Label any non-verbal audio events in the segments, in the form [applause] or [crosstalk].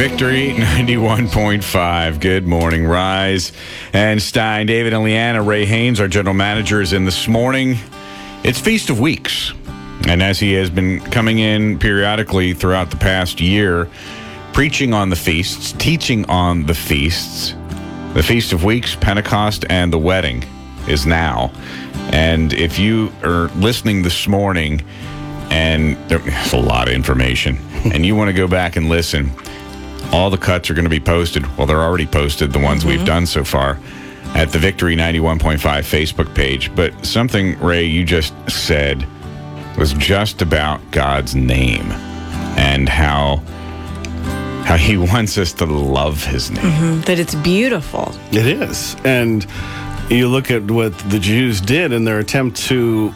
Victory [laughs] 91.5. Good morning, Rise and Shine. David and Leanna, Ray Haynes, our general manager, is in this morning. It's Feast of Weeks. And as he has been coming in periodically throughout the past year, preaching on the feasts, teaching on the feasts, the Feast of Weeks, Pentecost, and the wedding is now. And if you are listening this morning, and there's a lot of information, [laughs] and you want to go back and listen, all the cuts are going to be posted. Well, they're already posted, the ones we've mm-hmm. done so far, at the Victory 91.5 Facebook page. But something, Ray, you just said was just about God's name and how how he [laughs] wants us to love his name. Mm-hmm. that it's beautiful. It is. And you look at what the Jews did in their attempt to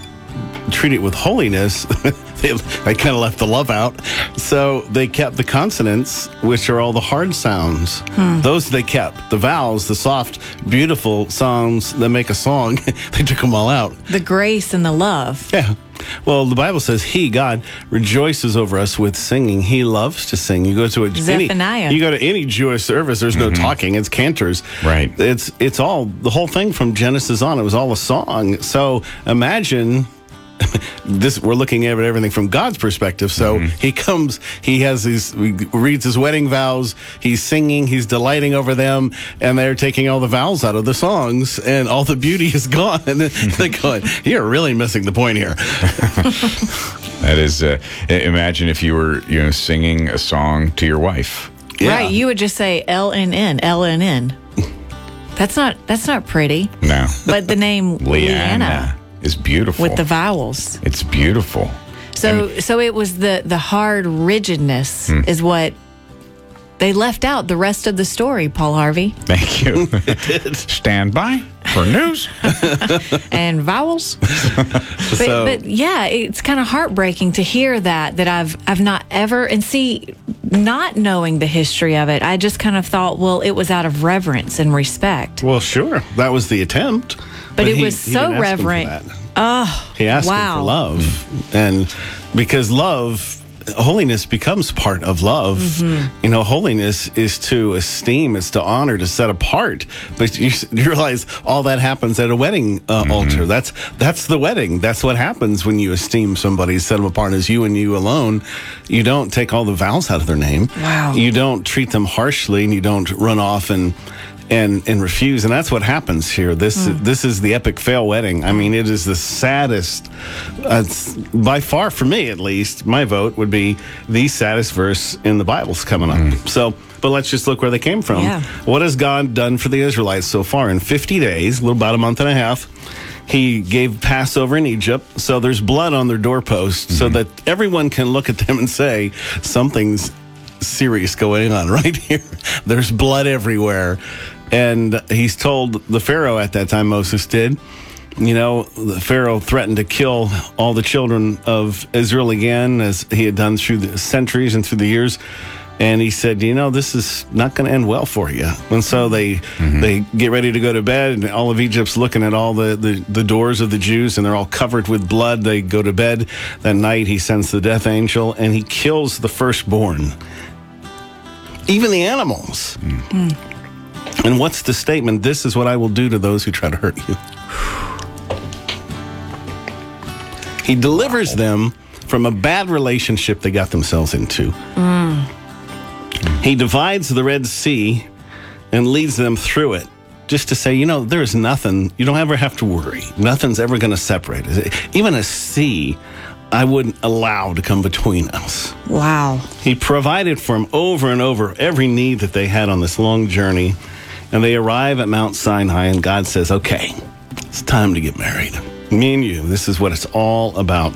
treat it with holiness, [laughs] they, they kind of left the love out. So they kept the consonants, which are all the hard sounds. Hmm. Those they kept. The vowels, the soft, beautiful sounds that make a song, [laughs] they took them all out. The grace and the love. Yeah. Well, the Bible says He, God, rejoices over us with singing. He loves to sing. You go to a any, you go to any Jewish service. There's no mm-hmm. talking. It's cantors. Right. It's it's all the whole thing from Genesis on. It was all a song. So imagine. [laughs] This we're looking at everything from God's perspective. So he comes, he has his, he reads his wedding vows. He's singing, he's delighting over them, and they're taking all the vows out of the songs, and all the beauty is gone. [laughs] And [laughs] they're going, "You're really missing the point here." That is, uh, imagine if you were, you know, singing a song to your wife. Yeah. Right. You would just say L N N, L N N. That's not that's not pretty. No. But the name Leanna Leanna is beautiful. with the vowels. it's beautiful. So so it was the the hard rigidness Hmm. is what they left out the rest of the story, Paul Harvey. Thank you. [laughs] Stand by for news. [laughs] and vowels. [laughs] but, So- but yeah, it's kind of heartbreaking to hear that that I've I've not ever and see not knowing the history of it. I just kind of thought, well, it was out of reverence and respect. Well, sure, that was the attempt. But it he- was he so didn't ask him for reverent. that. Oh, He asked him wow. for love, and because love, holiness becomes part of love. Mm-hmm. You know, holiness is to esteem, it's to honor, to set apart. But you, you realize all that happens at a wedding uh, altar. That's that's the wedding. That's what happens when you esteem somebody, set them apart as you and you alone. You don't take all the vowels out of their name. Wow. You don't treat them harshly, and you don't run off and. And, and refuse, and that's what happens here. This hmm. this is the epic fail wedding. I mean, it is the saddest, uh, by far for me at least. My vote would be the saddest verse in the Bible's coming up. Hmm. So, but let's just look where they came from. Yeah. What has God done for the Israelites so far in 50 days? A little about a month and a half. He gave Passover in Egypt, so there's blood on their doorposts, so mm-hmm. that everyone can look at them and say something's serious going on right [laughs] here. There's blood everywhere. And he's told the Pharaoh at that time, Moses did, you know, the Pharaoh threatened to kill all the children of Israel again, as he had done through the centuries and through the years. And he said, you know, this is not going to end well for you. And so they mm-hmm. they get ready to go to bed, and all of Egypt's looking at all the, the, the doors of the Jews, and they're all covered with blood. They go to bed. That night, he sends the death angel, and he kills the firstborn, even the animals. Mm. Hmm. And what's the statement? This is what I will do to those who try to hurt you. He delivers them from a bad relationship they got themselves into. He divides the Red Sea and leads them through it just to say, you know, there is nothing, you don't ever have to worry. Nothing's ever going to separate us. Even a sea, I wouldn't allow to come between us. Wow. He provided for them over and over every need that they had on this long journey. And they arrive at Mount Sinai, and God says, Okay, it's time to get married. Me and you, this is what it's all about.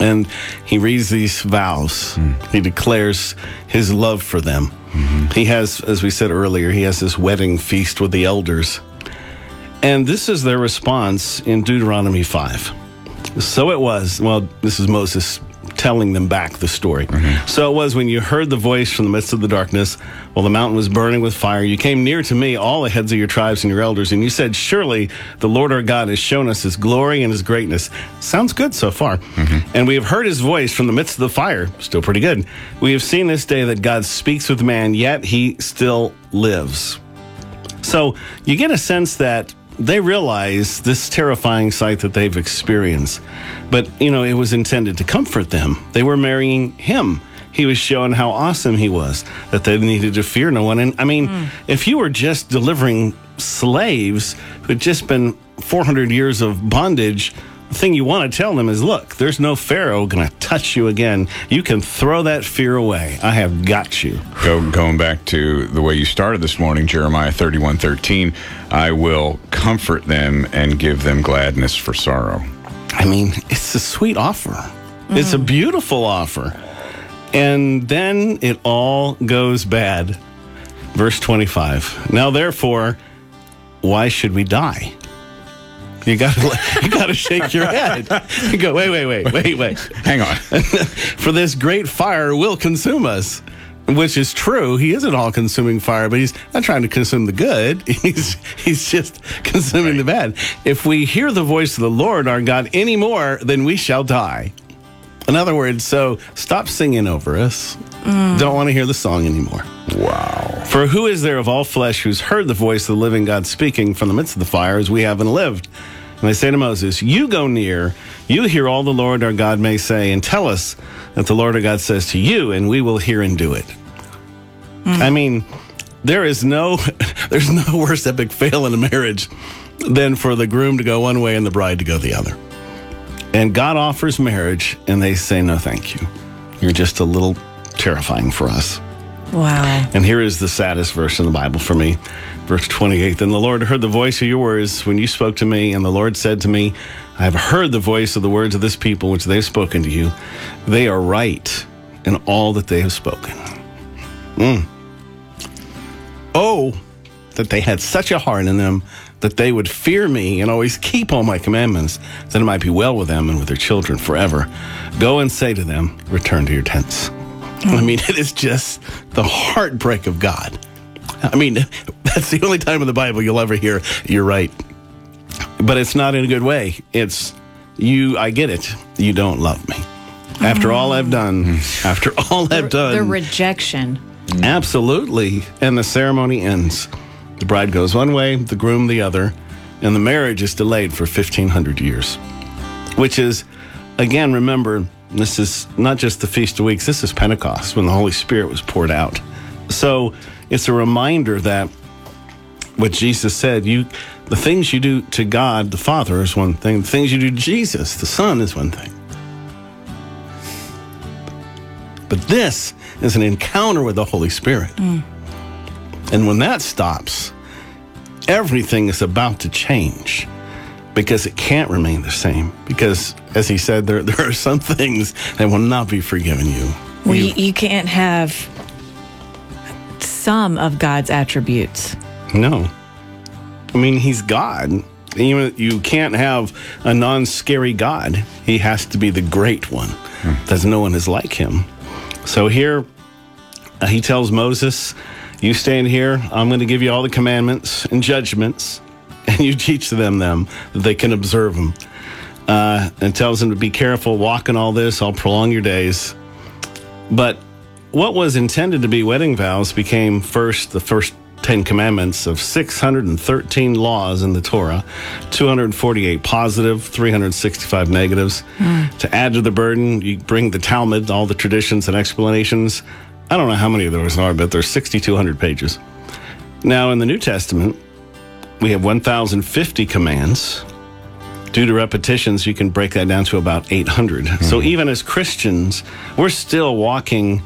And he reads these vows. Hmm. He declares his love for them. Mm-hmm. He has, as we said earlier, he has this wedding feast with the elders. And this is their response in Deuteronomy 5. So it was, well, this is Moses telling them back the story. Mm-hmm. So it was when you heard the voice from the midst of the darkness, while the mountain was burning with fire, you came near to me, all the heads of your tribes and your elders, and you said, Surely the Lord our God has shown us his glory and his greatness. Sounds good so far. Mm-hmm. And we have heard his voice from the midst of the fire. Still pretty good. We have seen this day that God speaks with man, yet he still lives. So you get a sense that they realize this terrifying sight that they've experienced. But, you know, it was intended to comfort them. They were marrying him. He was showing how awesome he was, that they needed to fear no one. And I mean, hmm. if you were just delivering slaves who had just been 400 years of bondage, thing you want to tell them is look, there's no Pharaoh going to touch you again. You can throw that fear away. I have got you. Go, going back to the way you started this morning, Jeremiah thirty-one thirteen, I will comfort them and give them gladness for sorrow. I mean, it's a sweet offer. It's a mm. beautiful offer. And then it all goes bad. Verse 25. Now therefore, why should we die? You gotta [laughs] you gotta shake your head. You [laughs] go, wait, wait, wait, wait, wait. Hang on. [laughs] For this great fire will consume us. Which is true. He is an all consuming fire, but he's not trying to consume the good. He's he's just consuming the bad. If we hear the voice of the Lord our God any more, then we shall die. In other words, so stop singing over us. Mm. Don't want to hear the song anymore. wow. For who is there of all flesh who's heard the voice of the living God speaking from the midst of the fire as we haven't lived? And they say to Moses, You go near, you hear all the Lord our God may say, and tell us that the Lord our God says to you, and we will hear and do it. Hmm. I mean, there is no [laughs] there's no worse epic fail in a marriage than for the groom to go one way and the bride to go the other. And God offers marriage, and they say, No, thank you. You're just a little terrifying for us. Wow. And here is the saddest verse in the Bible for me. Verse 28 Then the Lord heard the voice of your words when you spoke to me, and the Lord said to me, I have heard the voice of the words of this people which they have spoken to you. They are right in all that they have spoken. Mm. Oh, that they had such a heart in them that they would fear me and always keep all my commandments, that it might be well with them and with their children forever. Go and say to them, Return to your tents. [laughs] I mean, it is just the heartbreak of God. I mean, [laughs] that's the only time in the Bible you'll ever hear, You're right. But it's not in a good way. It's, You, I get it. You don't love me. After all I've done, mm. after all I've done. The rejection. Absolutely. And the ceremony ends. The bride goes one way, the groom the other, and the marriage is delayed for 1,500 years. Which is, again, remember, this is not just the Feast of Weeks, this is Pentecost when the Holy Spirit was poured out. So it's a reminder that what Jesus said, you the things you do to God the Father is one thing, the things you do to Jesus, the Son, is one thing. But this is an encounter with the Holy Spirit. Mm. And when that stops, everything is about to change because it can't remain the same. Because, as he said, there, [laughs] there are some things that will not be forgiven you. Well, You- you, can't have some of God's attributes. no. I mean, he's God. You, you can't have a non scary God. He has to be the great one. There's no one is like him. So here, uh, he tells Moses, You stand here, I'm going to give you all the commandments and judgments, and [laughs] you teach them them that they can observe them. Uh, and tells them to be careful, walk in all this, I'll prolong your days. But what was intended to be wedding vows became first the first 10 commandments of 613 laws in the Torah, 248 positive, 365 negatives. To add to the burden, you bring the Talmud, all the traditions and explanations. I don't know how many of those are, but there's 6,200 pages. Now, in the New Testament, we have 1,050 commands. Due to repetitions, you can break that down to about 800. So hmm. even as Christians, we're still walking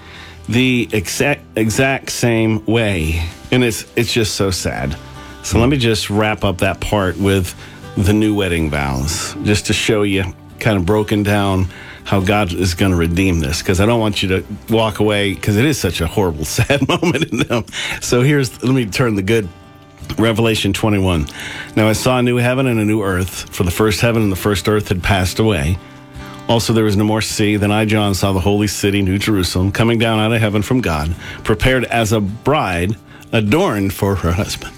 the exact exact same way, and it's it's just so sad. So let me just wrap up that part with the new wedding vows, just to show you kind of broken down how God is going to redeem this, because I don't want you to walk away because it is such a horrible, [laughs] sad moment in them. So here's let me turn the good Revelation 21. Now I saw a new heaven and a new earth, for the first heaven and the first earth had passed away. Also, there was no more sea. Then I, John, saw the holy city, New Jerusalem, coming down out of heaven from God, prepared as a bride adorned for her husband.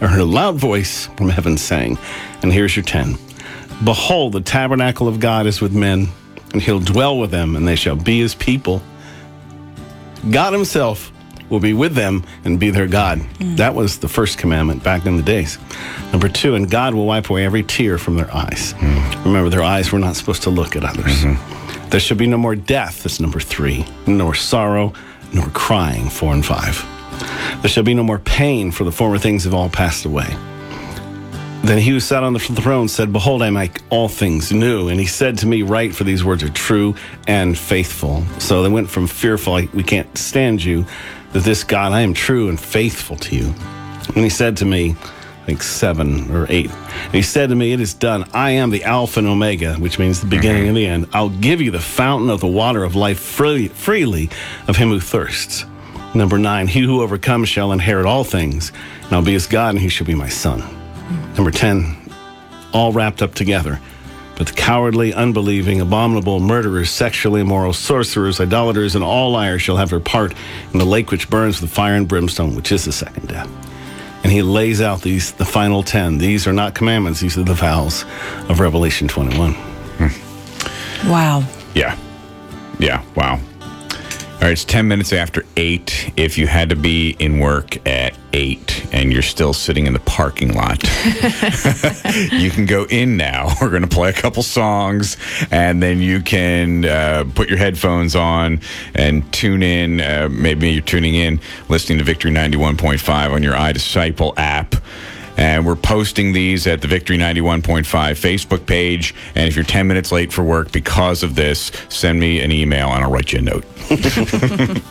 I heard a loud voice from heaven saying, and here's your 10 Behold, the tabernacle of God is with men, and he'll dwell with them, and they shall be his people. God himself will be with them and be their God. Mm. That was the first commandment back in the days. Number two, and God will wipe away every tear from their eyes. Mm. Remember, their eyes were not supposed to look at others. Mm-hmm. There shall be no more death, that's number three, nor sorrow, nor crying, four and five. There shall be no more pain, for the former things have all passed away. Then he who sat on the throne said, Behold, I make all things new. And he said to me, Write, for these words are true and faithful. So they went from fearful, we can't stand you, to this God, I am true and faithful to you. And he said to me, I think seven or eight. And he said to me, It is done. I am the Alpha and Omega, which means the beginning and the end. I'll give you the fountain of the water of life free, freely of him who thirsts. Number nine, he who overcomes shall inherit all things, and I'll be his God, and he shall be my son. Number 10, all wrapped up together. But the cowardly, unbelieving, abominable, murderers, sexually immoral, sorcerers, idolaters, and all liars shall have their part in the lake which burns with fire and brimstone, which is the second death. And he lays out these, the final 10. These are not commandments, these are the vows of Revelation 21. Hmm. Wow. Yeah. Yeah. Wow. All right, it's 10 minutes after 8. If you had to be in work at 8 and you're still sitting in the parking lot, [laughs] you can go in now. [laughs] We're going to play a couple songs and then you can uh, put your headphones on and tune in. Uh, maybe you're tuning in, listening to Victory 91.5 on your iDisciple app. And we're posting these at the Victory 91.5 Facebook page. And if you're 10 minutes late for work because of this, send me an email and I'll write you a note. [laughs]